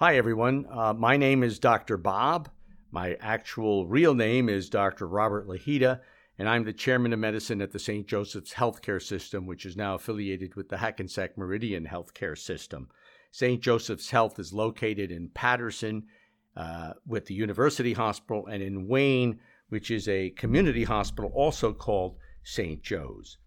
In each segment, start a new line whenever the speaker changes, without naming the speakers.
Hi, everyone. Uh, my name is Dr. Bob. My actual real name is Dr. Robert Lahita, and I'm the chairman of medicine at the St. Joseph's Healthcare System, which is now affiliated with the Hackensack Meridian Healthcare System. St. Joseph's Health is located in Paterson uh, with the University Hospital and in Wayne, which is a community hospital also called St. Joe's.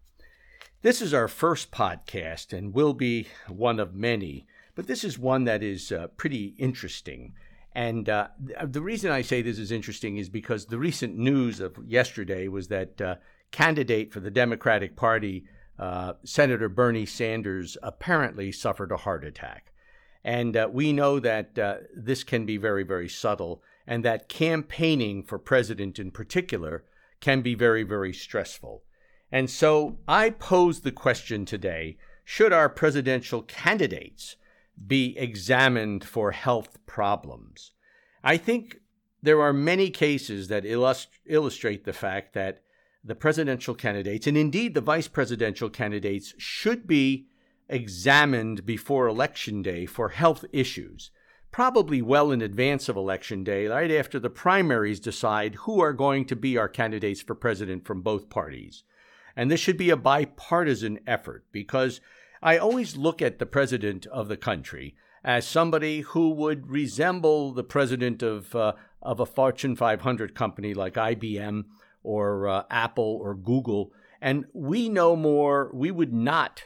This is our first podcast and will be one of many, but this is one that is uh, pretty interesting. And uh, the reason I say this is interesting is because the recent news of yesterday was that uh, candidate for the Democratic Party, uh, Senator Bernie Sanders, apparently suffered a heart attack. And uh, we know that uh, this can be very, very subtle, and that campaigning for president in particular can be very, very stressful. And so I pose the question today should our presidential candidates be examined for health problems. I think there are many cases that illust- illustrate the fact that the presidential candidates, and indeed the vice presidential candidates, should be examined before Election Day for health issues, probably well in advance of Election Day, right after the primaries decide who are going to be our candidates for president from both parties. And this should be a bipartisan effort because I always look at the president of the country as somebody who would resemble the president of, uh, of a Fortune 500 company like IBM or uh, Apple or Google. And we know more, we would not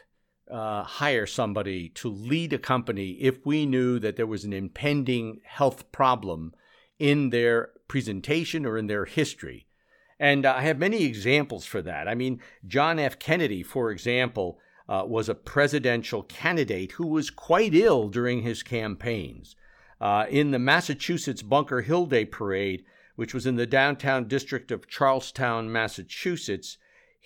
uh, hire somebody to lead a company if we knew that there was an impending health problem in their presentation or in their history. And I have many examples for that. I mean, John F. Kennedy, for example, uh, was a presidential candidate who was quite ill during his campaigns. Uh, in the Massachusetts Bunker Hill Day Parade, which was in the downtown district of Charlestown, Massachusetts,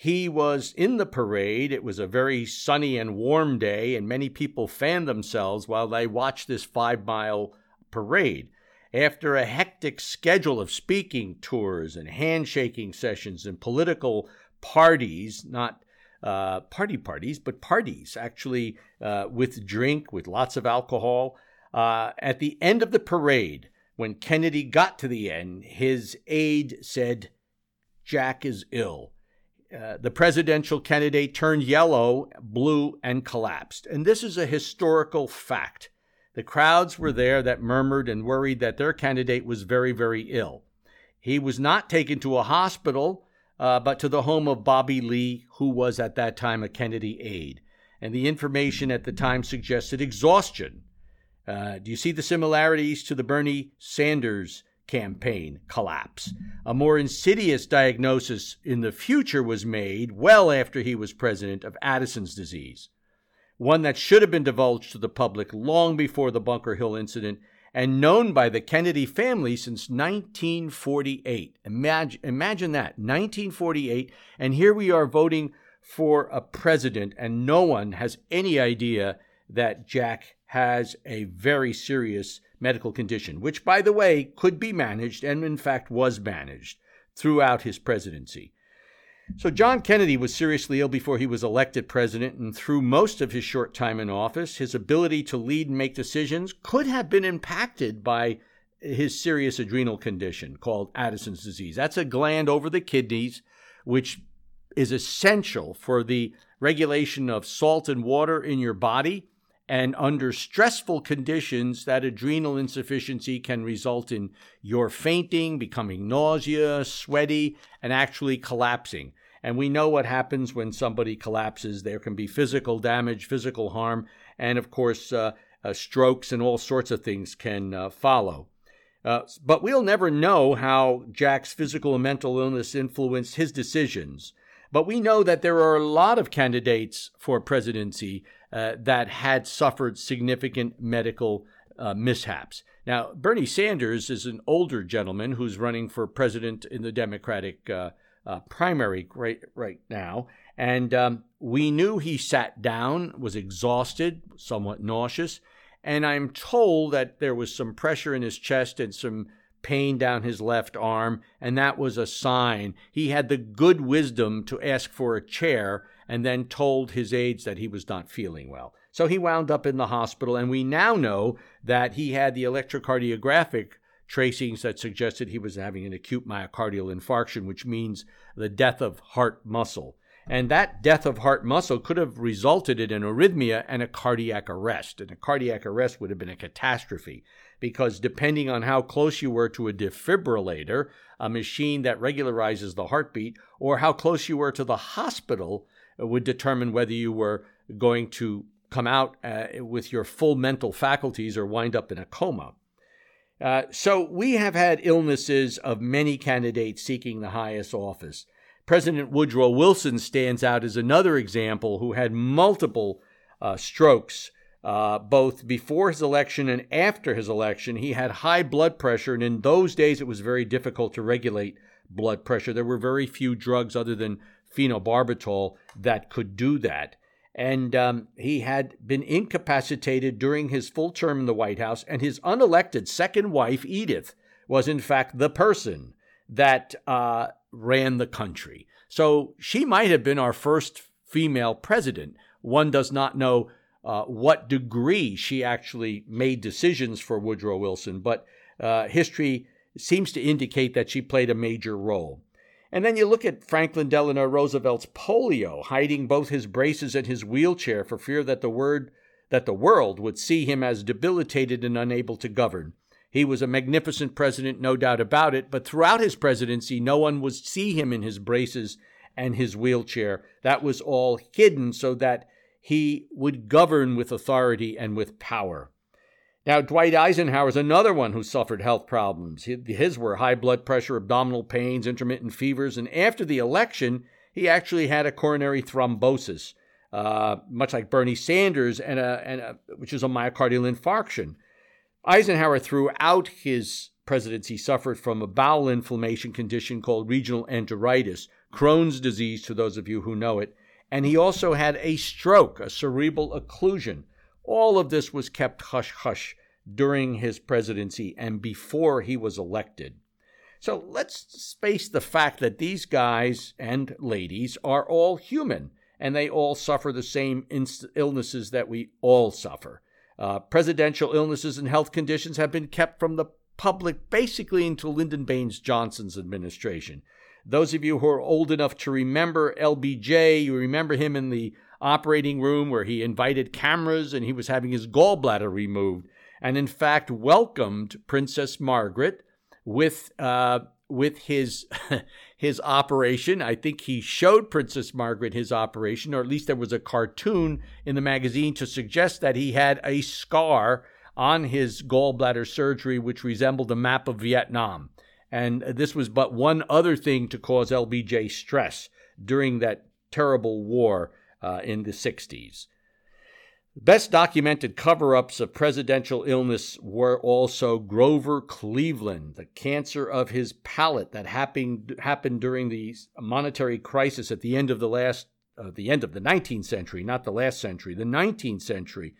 he was in the parade. It was a very sunny and warm day, and many people fanned themselves while they watched this five mile parade. After a hectic schedule of speaking tours and handshaking sessions and political parties, not uh, party parties, but parties actually uh, with drink, with lots of alcohol. Uh, at the end of the parade, when Kennedy got to the end, his aide said, Jack is ill. Uh, the presidential candidate turned yellow, blue, and collapsed. And this is a historical fact. The crowds were there that murmured and worried that their candidate was very, very ill. He was not taken to a hospital uh, but to the home of Bobby Lee, who was at that time a Kennedy aide. And the information at the time suggested exhaustion. Uh, do you see the similarities to the Bernie Sanders campaign collapse? A more insidious diagnosis in the future was made well after he was president of Addison's disease, one that should have been divulged to the public long before the Bunker Hill incident and known by the Kennedy family since 1948. Imagine, imagine that, 1948, and here we are voting for a president, and no one has any idea that Jack has a very serious medical condition, which, by the way, could be managed and, in fact, was managed throughout his presidency. So, John Kennedy was seriously ill before he was elected president, and through most of his short time in office, his ability to lead and make decisions could have been impacted by his serious adrenal condition called Addison's disease. That's a gland over the kidneys, which is essential for the regulation of salt and water in your body. And under stressful conditions, that adrenal insufficiency can result in your fainting, becoming nausea, sweaty, and actually collapsing. And we know what happens when somebody collapses. There can be physical damage, physical harm, and of course, uh, uh, strokes and all sorts of things can uh, follow. Uh, but we'll never know how Jack's physical and mental illness influenced his decisions. But we know that there are a lot of candidates for presidency uh, that had suffered significant medical uh, mishaps. Now, Bernie Sanders is an older gentleman who's running for president in the Democratic uh, primary right, right now. And um, we knew he sat down, was exhausted, somewhat nauseous. And I'm told that there was some pressure in his chest and some pain down his left arm, and that was a sign. He had the good wisdom to ask for a chair and then told his aides that he was not feeling well. So he wound up in the hospital, and we now know that he had the electrocardiographic tracings that suggested he was having an acute myocardial infarction, which means the death of heart muscle. And that death of heart muscle could have resulted in an arrhythmia and a cardiac arrest. And a cardiac arrest would have been a catastrophe because depending on how close you were to a defibrillator, a machine that regularizes the heartbeat, or how close you were to the hospital would determine whether you were going to come out uh, with your full mental faculties or wind up in a coma. Uh, so we have had illnesses of many candidates seeking the highest office. President Woodrow Wilson stands out as another example who had multiple uh, strokes. Uh, both before his election and after his election, he had high blood pressure, and in those days it was very difficult to regulate blood pressure. There were very few drugs other than phenobarbital that could do that. And um, he had been incapacitated during his full term in the White House, and his unelected second wife, Edith, was in fact the person that uh, ran the country. So she might have been our first female president. One does not know uh, what degree she actually made decisions for Woodrow Wilson, but uh, history seems to indicate that she played a major role. And then you look at Franklin Delano Roosevelt's polio, hiding both his braces and his wheelchair for fear that the word that the world would see him as debilitated and unable to govern. He was a magnificent president, no doubt about it, but throughout his presidency, no one would see him in his braces and his wheelchair. That was all hidden so that he would govern with authority and with power. Now, Dwight Eisenhower is another one who suffered health problems. His were high blood pressure, abdominal pains, intermittent fevers, and after the election, he actually had a coronary thrombosis, uh, much like Bernie Sanders, and a, and a, which is a myocardial infarction. Eisenhower, throughout his presidency, suffered from a bowel inflammation condition called regional enteritis, Crohn's disease, to those of you who know it, and he also had a stroke, a cerebral occlusion. All of this was kept hush hush during his presidency and before he was elected. So let's face the fact that these guys and ladies are all human and they all suffer the same illnesses that we all suffer. Uh, presidential illnesses and health conditions have been kept from the public basically until Lyndon Baines Johnson's administration. Those of you who are old enough to remember LBJ, you remember him in the operating room where he invited cameras and he was having his gallbladder removed, and in fact welcomed Princess Margaret with uh, with his his operation. I think he showed Princess Margaret his operation, or at least there was a cartoon in the magazine to suggest that he had a scar on his gallbladder surgery, which resembled a map of Vietnam. And this was but one other thing to cause LBJ stress during that terrible war uh, in the 60s. Best documented cover ups of presidential illness were also Grover Cleveland, the cancer of his palate that happened, happened during the monetary crisis at the end of the last, uh, the end of the 19th century, not the last century, the 19th century.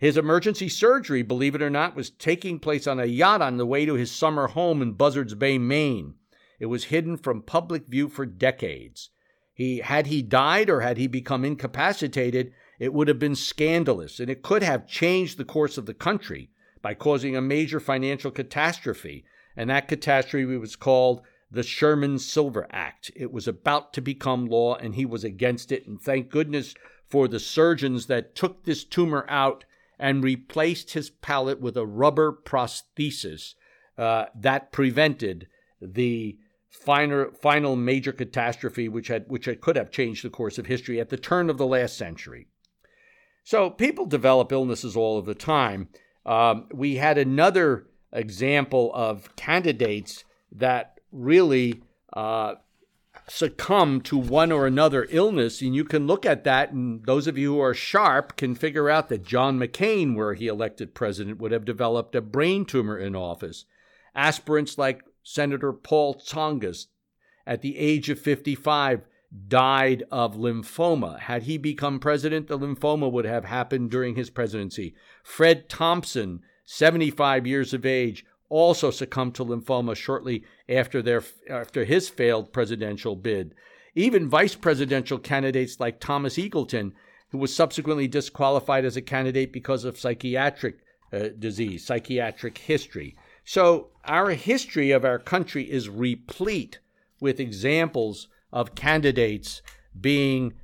His emergency surgery, believe it or not, was taking place on a yacht on the way to his summer home in Buzzards Bay, Maine. It was hidden from public view for decades. He had he died or had he become incapacitated, it would have been scandalous and it could have changed the course of the country by causing a major financial catastrophe. And that catastrophe was called the Sherman Silver Act. It was about to become law and he was against it. And thank goodness for the surgeons that took this tumor out and replaced his palate with a rubber prosthesis uh, that prevented the final, final major catastrophe which had which had, could have changed the course of history at the turn of the last century. So people develop illnesses all of the time. Um, we had another example of candidates that really uh, succumb to one or another illness. And you can look at that, and those of you who are sharp can figure out that John McCain, were he elected president, would have developed a brain tumor in office. Aspirants like Senator Paul Tsongas, at the age of 55, died of lymphoma. Had he become president, the lymphoma would have happened during his presidency. Fred Thompson, 75 years of age, also succumbed to lymphoma shortly after, their, after his failed presidential bid. Even vice presidential candidates like Thomas Eagleton who was subsequently disqualified as a candidate because of psychiatric uh, disease, psychiatric history. So, our history of our country is replete with examples of candidates being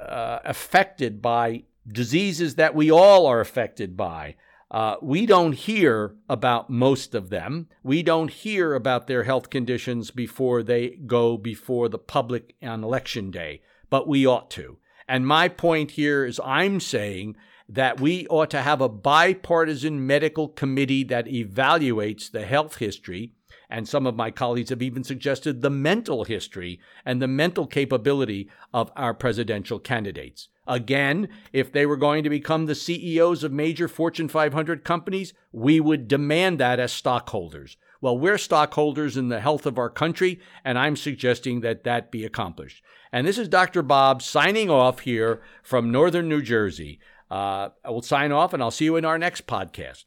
uh, affected by diseases that we all are affected by. Uh, we don't hear about most of them. We don't hear about their health conditions before they go before the public on election day, but we ought to. And my point here is I'm saying that we ought to have a bipartisan medical committee that evaluates the health history. And some of my colleagues have even suggested the mental history and the mental capability of our presidential candidates. Again, if they were going to become the CEOs of major Fortune 500 companies, we would demand that as stockholders. Well, we're stockholders in the health of our country, and I'm suggesting that that be accomplished. And this is Dr. Bob signing off here from Northern New Jersey. Uh, I will sign off, and I'll see you in our next podcast.